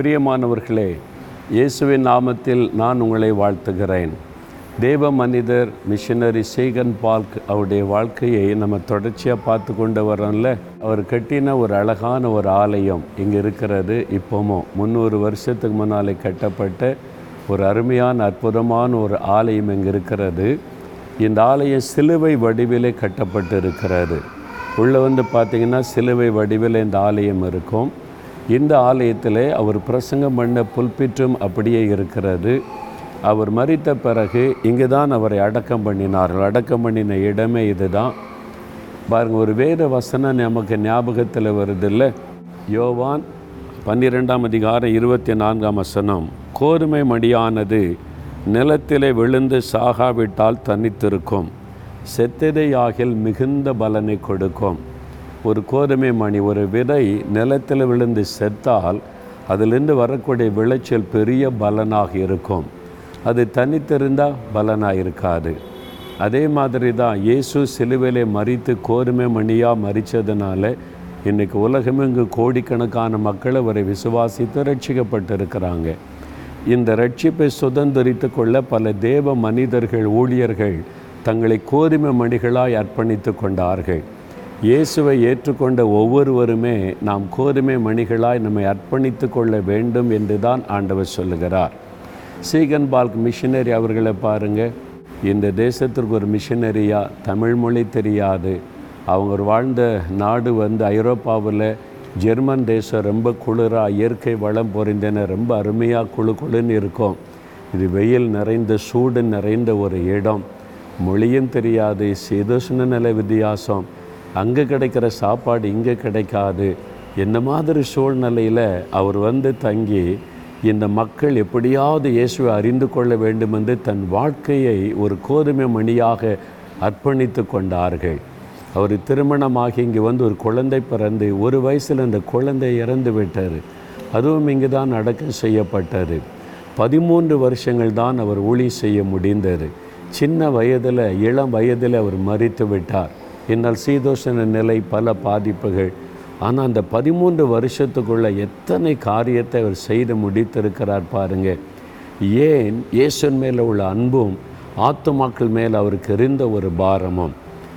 பிரியமானவர்களே இயேசுவின் நாமத்தில் நான் உங்களை வாழ்த்துகிறேன். தேவ மனிதர் மிஷினரி சேகன் பால்க் அவருடைய வாழ்க்கையை நம்ம தொடர்ச்சியாக பார்த்து கொண்டு வரோம்ல அவர் கட்டின ஒரு அழகான ஒரு ஆலயம் இங்கே இருக்கிறது. இப்போமோ முந்நூறு வருஷத்துக்கு முன்னாலே கட்டப்பட்ட ஒரு அருமையான அற்புதமான ஒரு ஆலயம் இங்கே இருக்கிறது. இந்த ஆலயம் சிலுவை வடிவிலே கட்டப்பட்டு இருக்கிறது உள்ளே வந்து பார்த்திங்கன்னா சிலுவை வடிவில் இந்த ஆலயம் இருக்கும். இந்த ஆலயத்தில் அவர் பிரசங்கம் பண்ண புல்பிற்றும் அப்படியே இருக்கிறது. அவர் மறித்த பிறகு இங்கே தான் அவரை அடக்கம் பண்ணினார்கள். அடக்கம் பண்ணின இடமே இதுதான். பாருங்க ஒரு வேத வசனம் நமக்கு ஞாபகத்தில் வருதில்லை? யோவான் பன்னிரெண்டாம் அதிகாரம் இருபத்தி நான்காம் வசனம். கோதுமை மடியானது நிலத்திலே விழுந்து சாகாவிட்டால் தனித்திருக்கும். செத்ததையாகில் மிகுந்த பலனை கொடுக்கும். ஒரு கோதுமை மணி ஒரு விதை நிலத்தில் விழுந்து செத்தால் அதிலிருந்து வரக்கூடிய விளைச்சல் பெரிய பலனாக இருக்கும். அது தனித்திருந்தால் பலனாக இருக்காது. அதே மாதிரி தான் இயேசு சிலுவையிலே மறித்து கோதுமை மணியாக மறித்ததுனால இன்றைக்கி உலகமெங்கு கோடிக்கணக்கான மக்கள் அவரை விசுவாசித்து ரட்சிக்கப்பட்டிருக்கிறாங்க இந்த ரட்சிப்பை சுதந்திரித்து கொள்ள பல தேவ மனிதர்கள் ஊழியர்கள் தங்களை கோதுமை மணிகளாய் அர்ப்பணித்து கொண்டார்கள். இயேசுவை ஏற்றுக்கொண்ட ஒவ்வொருவருமே நாம் கோதுமை மணிகளாய் நம்மை அர்ப்பணித்து கொள்ள வேண்டும் என்று தான் ஆண்டவர் சொல்லுகிறார். சீகன் பால்க் மிஷினரி அவர்களை பாருங்கள் இந்த தேசத்திற்கு ஒரு மிஷினரியாக தமிழ் மொழி தெரியாது. அவங்க வாழ்ந்த நாடு வந்து ஐரோப்பாவில் ஜெர்மன் தேசம் ரொம்ப குளிராக இயற்கை வளம் பொறிந்தன ரொம்ப அருமையாக குழு குழுன்னு இருக்கும். இது வெயில் நிறைந்த சூடு நிறைந்த ஒரு இடம். மொழியும் தெரியாது சீதோஷ்ண நிலை வித்தியாசம். அங்கே கிடைக்கிற சாப்பாடு இங்கே கிடைக்காது. இந்த மாதிரி சூழ்நிலையில் அவர் வந்து தங்கி இந்த மக்கள் எப்படியாவது இயேசுவை அறிந்து கொள்ள வேண்டும் என்று தன் வாழ்க்கையை ஒரு கோதுமை மணியாக அர்ப்பணித்து கொண்டார்கள். அவர் திருமணமாகி இங்கே வந்து ஒரு குழந்தை பிறந்து ஒரு வயசில் அந்த குழந்தை இறந்து விட்டார். அதுவும் இங்கே தான் அடக்கம் செய்யப்பட்டது. பதிமூன்று வருஷங்கள் தான் அவர் ஊழி செய்ய முடிந்தது. சின்ன வயதில் இளம் வயதில் அவர் மறித்து விட்டார். என்னால் சீதோஷண நிலை பல பாதிப்புகள். ஆனால் அந்த பதிமூன்று வருஷத்துக்குள்ளே எத்தனை காரியத்தை அவர் செய்து முடித்திருக்கிறார் பாருங்கள் ஏன்? இயேசுன் மேலே உள்ள அன்பும் ஆத்துமாக்கள் மேல் அவருக்கு இருந்த ஒரு பாரமும்.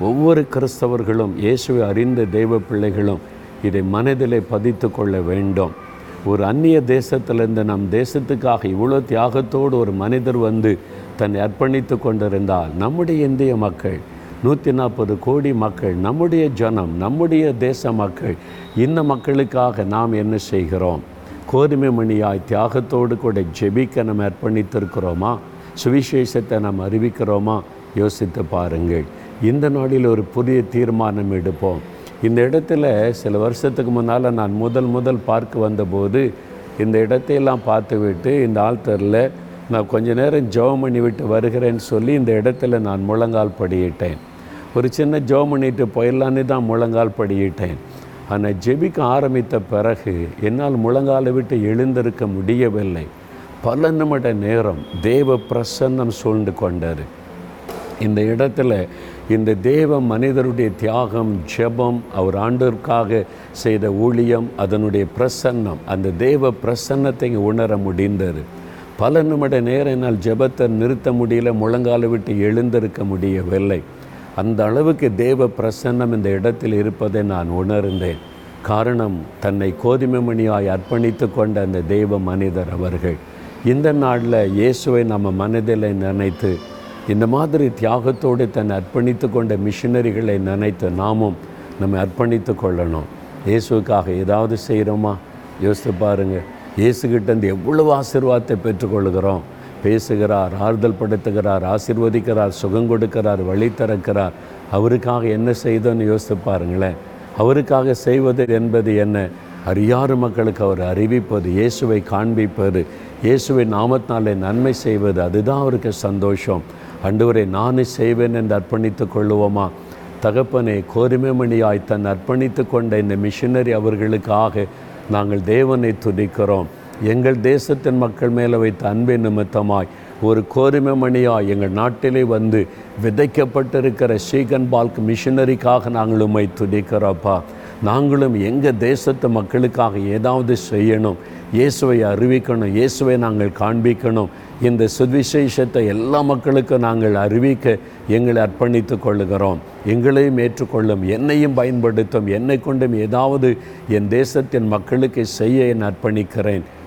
ஒவ்வொரு கிறிஸ்தவர்களும் இயேசுவை அறிந்த தெய்வ பிள்ளைகளும் இதை மனதிலே பதித்து கொள்ள வேண்டும். ஒரு அந்நிய தேசத்திலிருந்து நம் தேசத்துக்காக இவ்வளோ தியாகத்தோடு ஒரு மனிதர் வந்து தன்னை அர்ப்பணித்து கொண்டிருந்தால் நம்முடைய இந்திய மக்கள் நூற்றி நாற்பது கோடி மக்கள் நம்முடைய ஜனம் நம்முடைய தேச மக்கள் இந்த மக்களுக்காக நாம் என்ன செய்கிறோம்? கோதுமை மணியாய் தியாகத்தோடு கூட ஜெபிக்க நம்ம அர்ப்பணித்திருக்கிறோமா? சுவிசேஷத்தை நாம் அறிவிக்கிறோமா? யோசித்து பாருங்கள். இந்த நாளில் ஒரு புதிய தீர்மானம் எடுப்போம். இந்த இடத்துல சில வருஷத்துக்கு முன்னால் நான் முதல் முதல் பார்க்க வந்தபோது இந்த இடத்தையெல்லாம் பார்த்துவிட்டு இந்த ஆல்டரில் நான் கொஞ்ச நேரம் ஜெபம் பண்ணி விட்டு வருகிறேன்னு சொல்லி இந்த இடத்துல நான் முழங்கால் படியிட்டேன். ஒரு சின்ன ஜெபம் பண்ணிட்டு போயிடலான்னு தான் முழங்கால் படியிட்டேன். ஆனால் ஜெபிக்க ஆரம்பித்த பிறகு என்னால் முழங்காலை விட்டு எழுந்திருக்க முடியவில்லை. பல நிமிட நேரம் தேவ பிரசன்னம் சூழ்ந்து கொண்டார் இந்த இடத்துல இந்த தேவ மனிதருடைய தியாகம் ஜெபம் அவர் ஆண்டோருக்காக செய்த ஊழியம் அதனுடைய பிரசன்னம் அந்த தேவ பிரசன்னத்தை உணர முடிந்தது. பல நிமிட நேரம் என்னால் ஜெபத்தை நிறுத்த முடியல முழங்கால விட்டு எழுந்திருக்க முடியவில்லை. அந்த அளவுக்கு தேவ பிரசன்னம் இந்த இடத்தில் இருப்பதை நான் உணர்ந்தேன். காரணம் தன்னை கோதுமை மணியாய் அர்ப்பணித்து கொண்ட அந்த தெய்வ மனிதர் அவர்கள். இந்த நாளில் இயேசுவை நம்ம மனதில் நினைத்து இந்த மாதிரி தியாகத்தோடு தன்னை அர்ப்பணித்து கொண்ட மிஷினரிகளை நினைத்து நாமும் நம்ம அர்ப்பணித்து கொள்ளணும். இயேசுக்காக ஏதாவது செய்கிறோமா யோசித்து பாருங்கள் இயேசுகிட்டேருந்து எவ்வளவு ஆசீர்வாதத்தை பெற்றுக்கொள்கிறோம். பேசுகிறார் ஆறுதல் படுத்துகிறார் ஆசிர்வதிக்கிறார் சுகம் கொடுக்கிறார் வழி திறக்கிறார். அவருக்காக என்ன செய்தோன்னு யோசித்து பாருங்களேன். அவருக்காக செய்வது என்பது என்ன? அறியாறு மக்களுக்கு அவர் அறிவிப்பது இயேசுவை காண்பிப்பது இயேசுவை நாமத்தினாலே நன்மை செய்வது அதுதான் அவருக்கு சந்தோஷம். அன்றுவரை நானே செய்வேன் என்று அர்ப்பணித்து கொள்ளுவோமா? தகப்பனே கோதுமைமணியாய் தன் அர்ப்பணித்து கொண்ட இந்த மிஷினரி அவர்களுக்காக நாங்கள் தேவனை துதிக்கிறோம். எங்கள் தேசத்தின் மக்கள் மேலே வைத்த அன்பின் நிமித்தமாய் ஒரு கோரிமை மணியாய் எங்கள் நாட்டிலே வந்து விதைக்கப்பட்டிருக்கிற ஸ்ரீகன் பால்க் மிஷினரிக்காக நாங்கள் உண்மை துடிக்கிறோப்பா நாங்களும் எங்கள் தேசத்து மக்களுக்காக ஏதாவது செய்யணும் இயேசுவை அறிவிக்கணும் இயேசுவை நாங்கள் காண்பிக்கணும் இந்த சுவிசேஷத்தை எல்லா மக்களுக்கும் நாங்கள் அறிவிக்க எங்களை அர்ப்பணித்து கொள்ளுகிறோம். எங்களையும் ஏற்றுக்கொள்ளும் என்னையும் பயன்படுத்தும் என்னை கொண்டும் ஏதாவது என் தேசத்தின் மக்களுக்கு செய்ய என் அர்ப்பணிக்கிறேன்.